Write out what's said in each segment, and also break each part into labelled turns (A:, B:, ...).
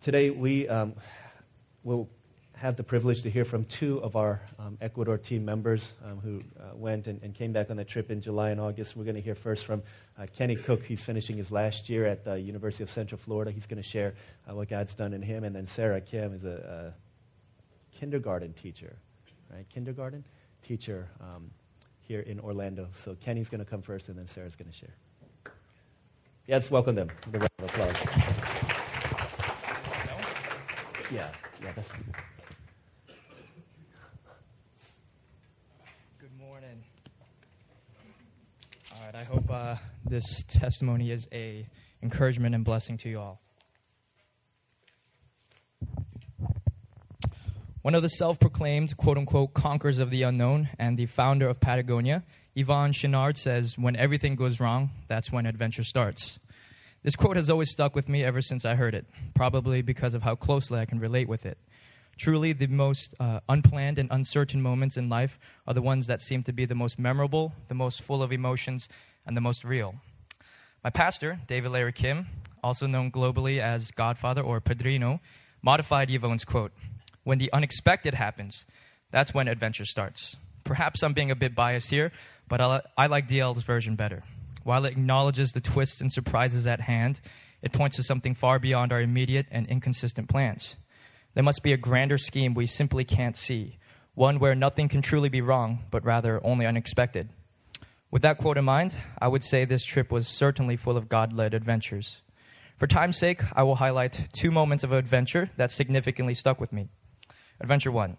A: Today, we um, will have the privilege to hear from two of our um, Ecuador team members um, who uh, went and, and, came back on that trip in July and August. We're going to hear first from uh, Kenny Cook. He's finishing his last year at the University of Central Florida. He's going to share uh, what God's done in him. And then Sarah Kim is a, a kindergarten teacher, right? Kindergarten teacher um, here in Orlando. So Kenny's going to come first, and then Sarah's going to share. Yes, welcome them. The round of applause. Yeah, yeah, that's good.
B: Good morning. All right, I hope uh, this testimony is a encouragement and blessing to you all. One of the self proclaimed quote unquote conquerors of the unknown and the founder of Patagonia, Yvon Chouinard says, When everything goes wrong, that's when adventure starts. This quote has always stuck with me ever since I heard it, probably because of how closely I can relate with it. Truly, the most uh, unplanned and uncertain moments in life are the ones that seem to be the most memorable, the most full of emotions, and the most real. My pastor, David Larry Kim, also known globally as Godfather or Padrino, modified Yvon's quote When the unexpected happens, that's when adventure starts. Perhaps I'm being a bit biased here, but I, I like DL's version better. While it acknowledges the twists and surprises at hand, it points to something far beyond our immediate and inconsistent plans. There must be a grander scheme we simply can't see, one where nothing can truly be wrong, but rather only unexpected. With that quote in mind, I would say this trip was certainly full of God led adventures. For time's sake, I will highlight two moments of adventure that significantly stuck with me. Adventure one.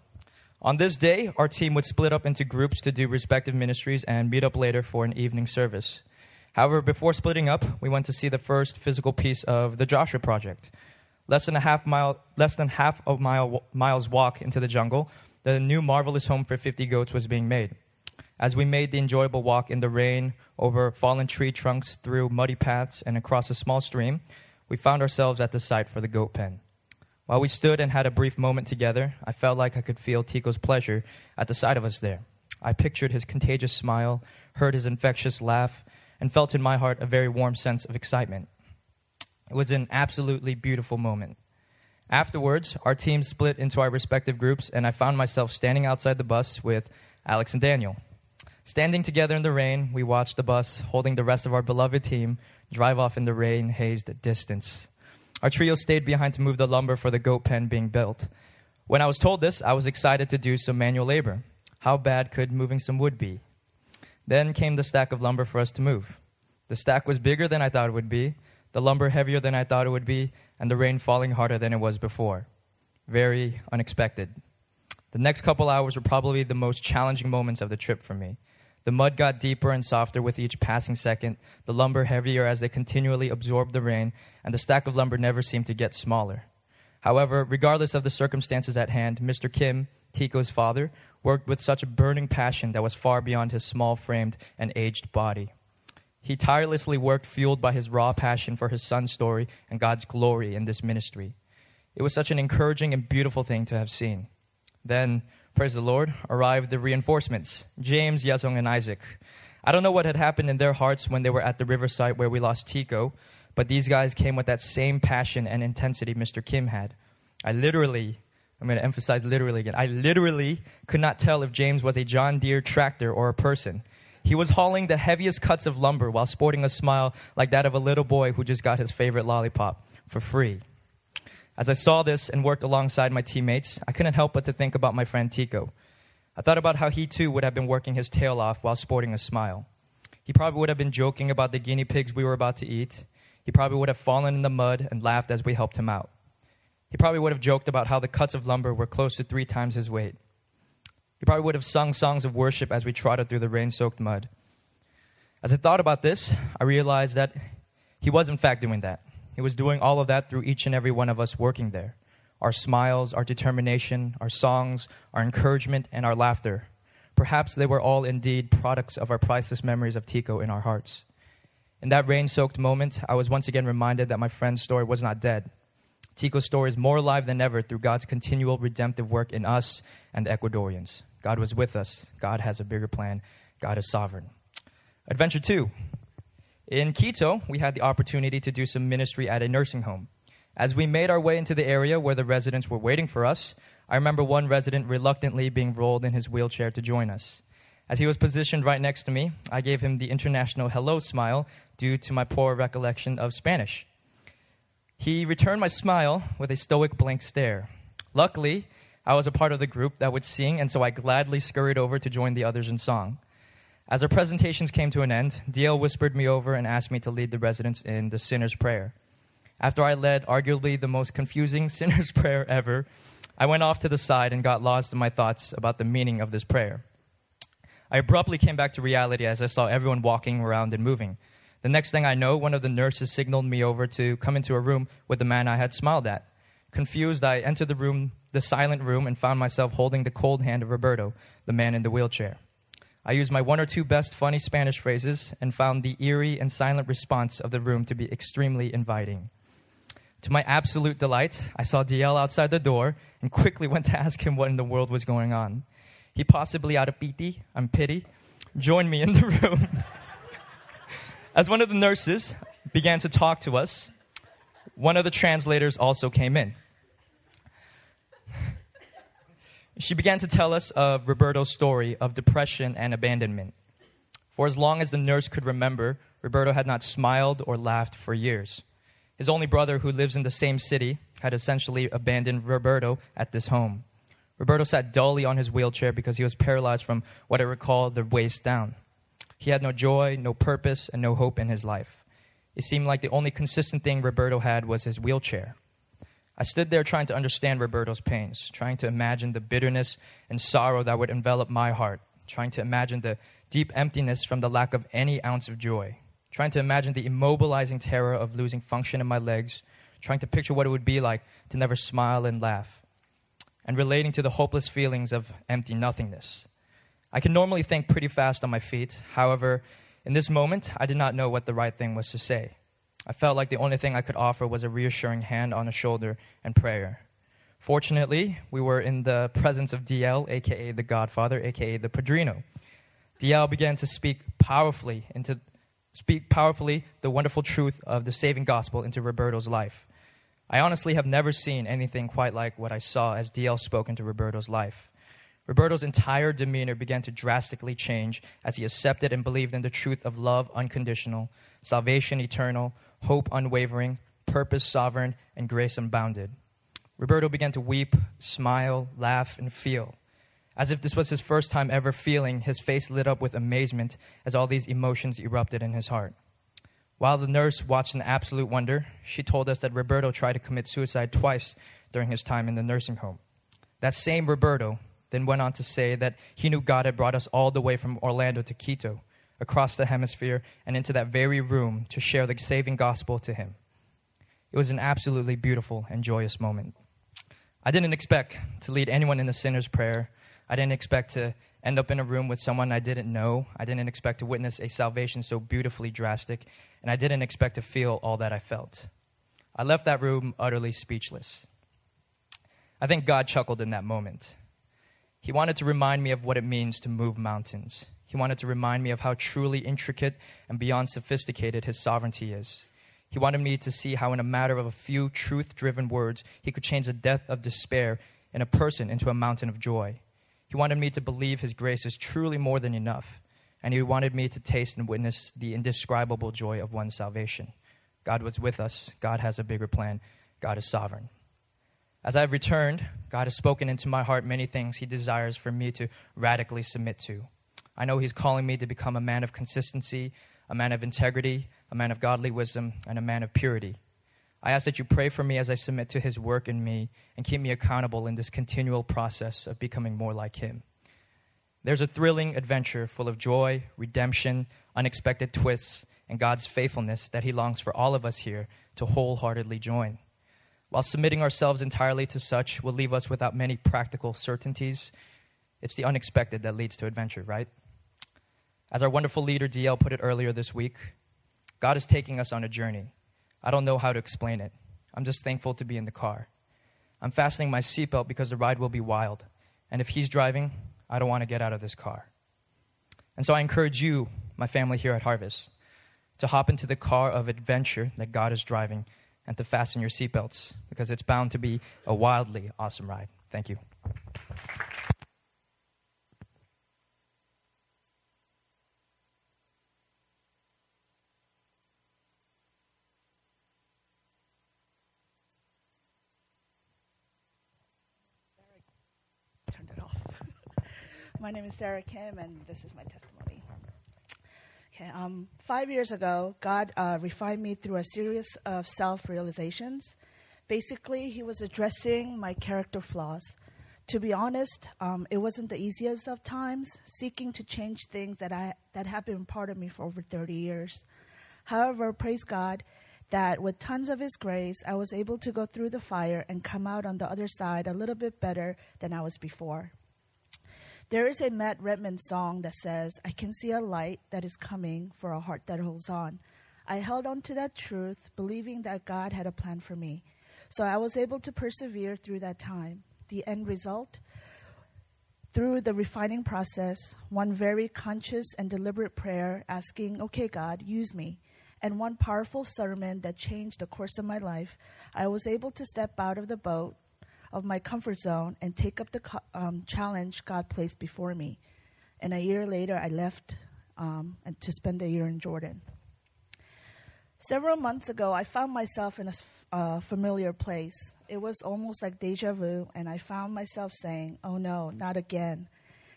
B: On this day, our team would split up into groups to do respective ministries and meet up later for an evening service. However, before splitting up, we went to see the first physical piece of the Joshua Project. Less than a half mile, less than half a mile miles walk into the jungle, the new marvelous home for 50 goats was being made. As we made the enjoyable walk in the rain, over fallen tree trunks, through muddy paths, and across a small stream, we found ourselves at the site for the goat pen. While we stood and had a brief moment together, I felt like I could feel Tico's pleasure at the sight of us there. I pictured his contagious smile, heard his infectious laugh, and felt in my heart a very warm sense of excitement. It was an absolutely beautiful moment. Afterwards, our team split into our respective groups, and I found myself standing outside the bus with Alex and Daniel. Standing together in the rain, we watched the bus, holding the rest of our beloved team, drive off in the rain hazed distance. Our trio stayed behind to move the lumber for the goat pen being built. When I was told this, I was excited to do some manual labor. How bad could moving some wood be? Then came the stack of lumber for us to move. The stack was bigger than I thought it would be, the lumber heavier than I thought it would be, and the rain falling harder than it was before. Very unexpected. The next couple hours were probably the most challenging moments of the trip for me. The mud got deeper and softer with each passing second, the lumber heavier as they continually absorbed the rain, and the stack of lumber never seemed to get smaller. However, regardless of the circumstances at hand, Mr. Kim, Tico's father, worked with such a burning passion that was far beyond his small framed and aged body. He tirelessly worked, fueled by his raw passion for his son's story and God's glory in this ministry. It was such an encouraging and beautiful thing to have seen. Then, praise the Lord, arrived the reinforcements James, Yasong, and Isaac. I don't know what had happened in their hearts when they were at the riverside where we lost Tico, but these guys came with that same passion and intensity Mr. Kim had. I literally I'm going to emphasize literally again. I literally could not tell if James was a John Deere tractor or a person. He was hauling the heaviest cuts of lumber while sporting a smile like that of a little boy who just got his favorite lollipop for free. As I saw this and worked alongside my teammates, I couldn't help but to think about my friend Tico. I thought about how he too would have been working his tail off while sporting a smile. He probably would have been joking about the guinea pigs we were about to eat. He probably would have fallen in the mud and laughed as we helped him out. He probably would have joked about how the cuts of lumber were close to three times his weight. He probably would have sung songs of worship as we trotted through the rain soaked mud. As I thought about this, I realized that he was, in fact, doing that. He was doing all of that through each and every one of us working there. Our smiles, our determination, our songs, our encouragement, and our laughter. Perhaps they were all indeed products of our priceless memories of Tico in our hearts. In that rain soaked moment, I was once again reminded that my friend's story was not dead. Tico's story is more alive than ever through God's continual redemptive work in us and the Ecuadorians. God was with us. God has a bigger plan. God is sovereign. Adventure two. In Quito, we had the opportunity to do some ministry at a nursing home. As we made our way into the area where the residents were waiting for us, I remember one resident reluctantly being rolled in his wheelchair to join us. As he was positioned right next to me, I gave him the international hello smile due to my poor recollection of Spanish. He returned my smile with a stoic blank stare. Luckily, I was a part of the group that would sing, and so I gladly scurried over to join the others in song. As our presentations came to an end, DL whispered me over and asked me to lead the residents in the sinner's prayer. After I led arguably the most confusing sinner's prayer ever, I went off to the side and got lost in my thoughts about the meaning of this prayer. I abruptly came back to reality as I saw everyone walking around and moving. The next thing I know, one of the nurses signaled me over to come into a room with the man I had smiled at. Confused, I entered the room, the silent room, and found myself holding the cold hand of Roberto, the man in the wheelchair. I used my one or two best funny Spanish phrases and found the eerie and silent response of the room to be extremely inviting. To my absolute delight, I saw DL outside the door and quickly went to ask him what in the world was going on. He possibly out of pity, I'm pity, joined me in the room. As one of the nurses began to talk to us, one of the translators also came in. She began to tell us of Roberto's story of depression and abandonment. For as long as the nurse could remember, Roberto had not smiled or laughed for years. His only brother, who lives in the same city, had essentially abandoned Roberto at this home. Roberto sat dully on his wheelchair because he was paralyzed from what I recall the waist down. He had no joy, no purpose, and no hope in his life. It seemed like the only consistent thing Roberto had was his wheelchair. I stood there trying to understand Roberto's pains, trying to imagine the bitterness and sorrow that would envelop my heart, trying to imagine the deep emptiness from the lack of any ounce of joy, trying to imagine the immobilizing terror of losing function in my legs, trying to picture what it would be like to never smile and laugh, and relating to the hopeless feelings of empty nothingness. I can normally think pretty fast on my feet. However, in this moment, I did not know what the right thing was to say. I felt like the only thing I could offer was a reassuring hand on the shoulder and prayer. Fortunately, we were in the presence of DL, aka the Godfather, aka the Padrino. DL began to speak powerfully into speak powerfully the wonderful truth of the saving gospel into Roberto's life. I honestly have never seen anything quite like what I saw as DL spoke into Roberto's life. Roberto's entire demeanor began to drastically change as he accepted and believed in the truth of love unconditional, salvation eternal, hope unwavering, purpose sovereign, and grace unbounded. Roberto began to weep, smile, laugh, and feel. As if this was his first time ever feeling, his face lit up with amazement as all these emotions erupted in his heart. While the nurse watched in absolute wonder, she told us that Roberto tried to commit suicide twice during his time in the nursing home. That same Roberto then went on to say that he knew God had brought us all the way from Orlando to Quito across the hemisphere and into that very room to share the saving gospel to him. It was an absolutely beautiful and joyous moment. I didn't expect to lead anyone in the sinner's prayer. I didn't expect to end up in a room with someone I didn't know. I didn't expect to witness a salvation so beautifully drastic, and I didn't expect to feel all that I felt. I left that room utterly speechless. I think God chuckled in that moment. He wanted to remind me of what it means to move mountains. He wanted to remind me of how truly intricate and beyond sophisticated his sovereignty is. He wanted me to see how, in a matter of a few truth driven words, he could change the depth of despair in a person into a mountain of joy. He wanted me to believe his grace is truly more than enough, and he wanted me to taste and witness the indescribable joy of one's salvation. God was with us. God has a bigger plan. God is sovereign. As I've returned, God has spoken into my heart many things he desires for me to radically submit to. I know He's calling me to become a man of consistency, a man of integrity, a man of godly wisdom, and a man of purity. I ask that you pray for me as I submit to His work in me and keep me accountable in this continual process of becoming more like Him. There's a thrilling adventure full of joy, redemption, unexpected twists, and God's faithfulness that He longs for all of us here to wholeheartedly join. While submitting ourselves entirely to such will leave us without many practical certainties, it's the unexpected that leads to adventure, right? As our wonderful leader DL put it earlier this week, God is taking us on a journey. I don't know how to explain it. I'm just thankful to be in the car. I'm fastening my seatbelt because the ride will be wild. And if he's driving, I don't want to get out of this car. And so I encourage you, my family here at Harvest, to hop into the car of adventure that God is driving and to fasten your seatbelts because it's bound to be a wildly awesome ride. Thank you.
C: turned it off. my name is Sarah Kim, and this is my testimony. Okay, um, five years ago, God uh, refined me through a series of self realizations. Basically, He was addressing my character flaws. To be honest, um, it wasn't the easiest of times, seeking to change things that I that have been part of me for over 30 years. However, praise God that with tons of His grace, I was able to go through the fire and come out on the other side a little bit better than I was before. There is a Matt Redman song that says, I can see a light that is coming for a heart that holds on. I held on to that truth, believing that God had a plan for me. So I was able to persevere through that time. The end result? Through the refining process, one very conscious and deliberate prayer asking, Okay, God, use me and one powerful sermon that changed the course of my life, I was able to step out of the boat of my comfort zone and take up the um, challenge God placed before me. And a year later, I left um, to spend a year in Jordan. Several months ago, I found myself in a uh, familiar place. It was almost like deja vu, and I found myself saying, Oh no, not again.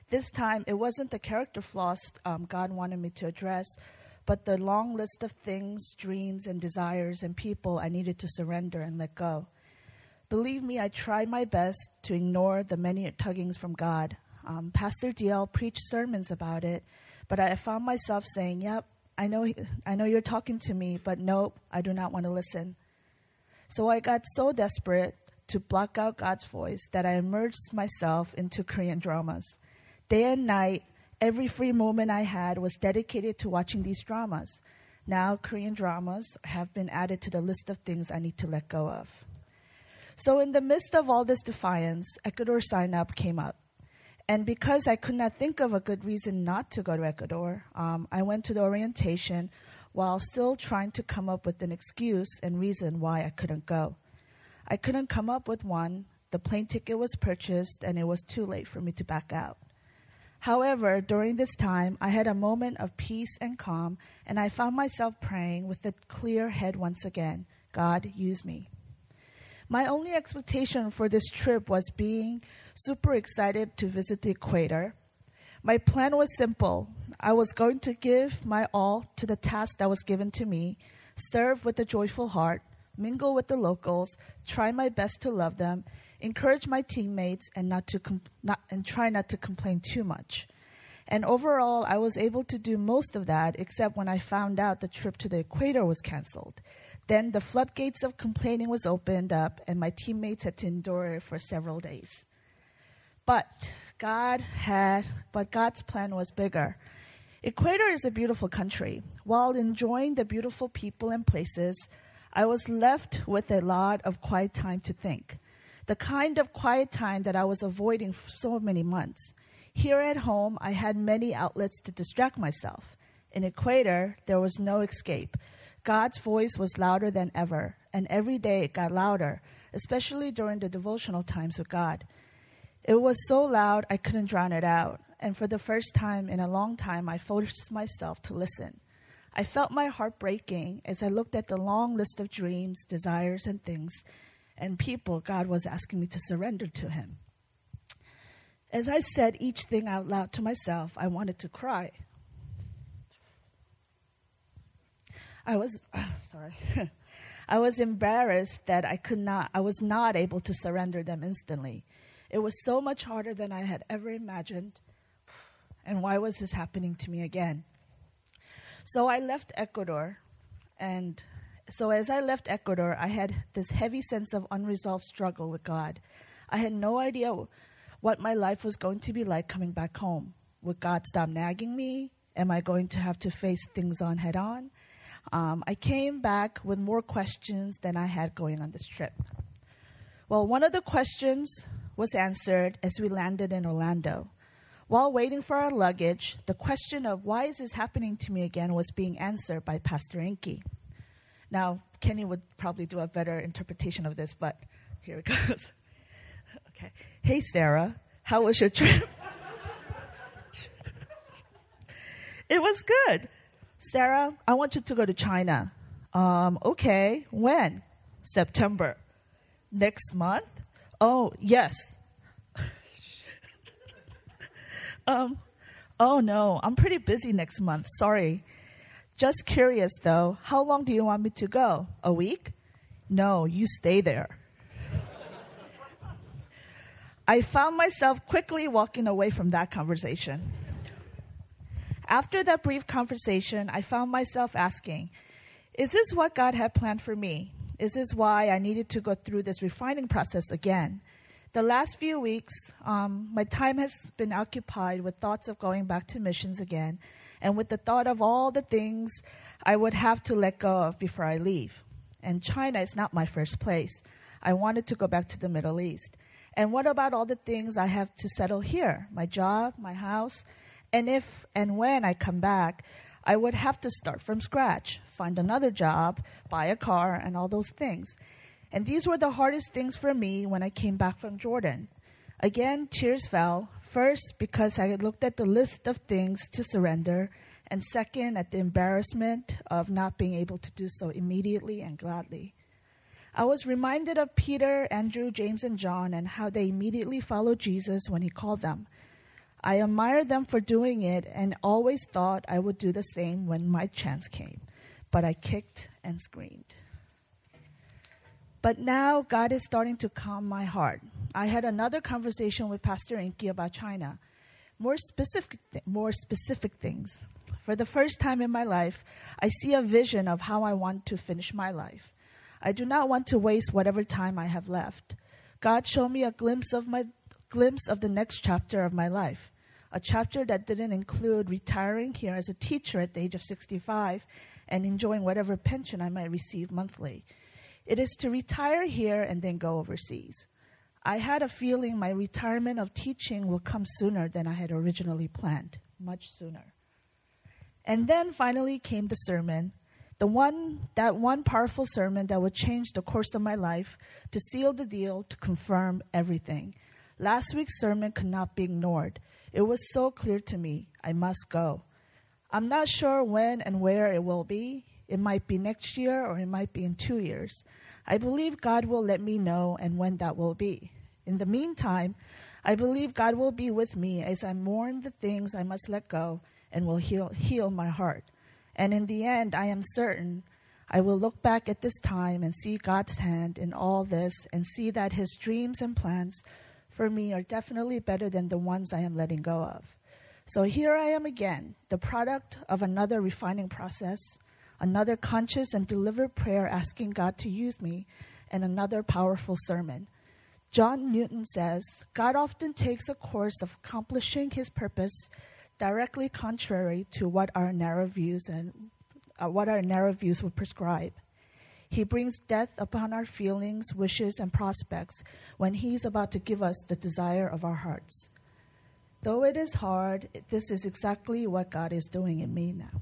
C: This time, it wasn't the character flaws um, God wanted me to address, but the long list of things, dreams, and desires and people I needed to surrender and let go. Believe me, I tried my best to ignore the many tuggings from God. Um, Pastor DL preached sermons about it, but I found myself saying, "Yep, I know, I know you're talking to me, but nope, I do not want to listen." So I got so desperate to block out God's voice that I immersed myself into Korean dramas. Day and night, Every free moment I had was dedicated to watching these dramas. Now, Korean dramas have been added to the list of things I need to let go of. So, in the midst of all this defiance, Ecuador sign up came up. And because I could not think of a good reason not to go to Ecuador, um, I went to the orientation while still trying to come up with an excuse and reason why I couldn't go. I couldn't come up with one. The plane ticket was purchased, and it was too late for me to back out. However, during this time, I had a moment of peace and calm, and I found myself praying with a clear head once again God, use me. My only expectation for this trip was being super excited to visit the equator. My plan was simple. I was going to give my all to the task that was given to me, serve with a joyful heart, mingle with the locals, try my best to love them, encourage my teammates and not to not and try not to complain too much. And overall, I was able to do most of that except when I found out the trip to the equator was canceled. Then the floodgates of complaining was opened up and my teammates had to endure it for several days. But God had but God's plan was bigger. Ecuador is a beautiful country. While enjoying the beautiful people and places, I was left with a lot of quiet time to think the kind of quiet time that I was avoiding for so many months. Here at home, I had many outlets to distract myself. In Ecuador, there was no escape. God's voice was louder than ever, and every day it got louder, especially during the devotional times with God. It was so loud I couldn't drown it out, and for the first time in a long time, I forced myself to listen. I felt my heart breaking as I looked at the long list of dreams, desires, and things and people God was asking me to surrender to Him. As I said each thing out loud to myself, I wanted to cry. I was sorry. I was embarrassed that I could not I was not able to surrender them instantly. It was so much harder than I had ever imagined. And why was this happening to me again? So I left Ecuador and so as I left Ecuador, I had this heavy sense of unresolved struggle with God. I had no idea what my life was going to be like coming back home. Would God stop nagging me? Am I going to have to face things on head on? Um, I came back with more questions than I had going on this trip. Well, one of the questions was answered as we landed in Orlando. While waiting for our luggage, the question of why is this happening to me again was being answered by Pastor Inky. Now, Kenny would probably do a better interpretation of this, but here it goes. Okay. Hey, Sarah, how was your trip? it was good. Sarah, I want you to go to China. Um, okay. When? September. Next month? Oh, yes. um, oh no, I'm pretty busy next month. Sorry. Just curious though, how long do you want me to go? A week? No, you stay there. I found myself quickly walking away from that conversation. After that brief conversation, I found myself asking, Is this what God had planned for me? Is this why I needed to go through this refining process again? The last few weeks, um, my time has been occupied with thoughts of going back to missions again and with the thought of all the things I would have to let go of before I leave. And China is not my first place. I wanted to go back to the Middle East. And what about all the things I have to settle here? My job, my house. And if and when I come back, I would have to start from scratch, find another job, buy a car, and all those things. And these were the hardest things for me when I came back from Jordan. Again, tears fell. First, because I looked at the list of things to surrender, and second, at the embarrassment of not being able to do so immediately and gladly. I was reminded of Peter, Andrew, James, and John and how they immediately followed Jesus when he called them. I admired them for doing it and always thought I would do the same when my chance came. But I kicked and screamed. But now God is starting to calm my heart. I had another conversation with Pastor Inky about China. More specific, th- more specific things. For the first time in my life, I see a vision of how I want to finish my life. I do not want to waste whatever time I have left. God showed me a glimpse of my glimpse of the next chapter of my life, a chapter that didn't include retiring here as a teacher at the age of 65 and enjoying whatever pension I might receive monthly. It is to retire here and then go overseas. I had a feeling my retirement of teaching will come sooner than I had originally planned, much sooner. And then finally came the sermon, the one that one powerful sermon that would change the course of my life, to seal the deal, to confirm everything. Last week's sermon could not be ignored. It was so clear to me. I must go. I'm not sure when and where it will be. It might be next year or it might be in two years. I believe God will let me know and when that will be. In the meantime, I believe God will be with me as I mourn the things I must let go and will heal, heal my heart. And in the end, I am certain I will look back at this time and see God's hand in all this and see that His dreams and plans for me are definitely better than the ones I am letting go of. So here I am again, the product of another refining process, another conscious and deliberate prayer asking God to use me, and another powerful sermon. John Newton says God often takes a course of accomplishing his purpose directly contrary to what our narrow views and uh, what our narrow views would prescribe. He brings death upon our feelings, wishes, and prospects when He's about to give us the desire of our hearts. Though it is hard, this is exactly what God is doing in me now.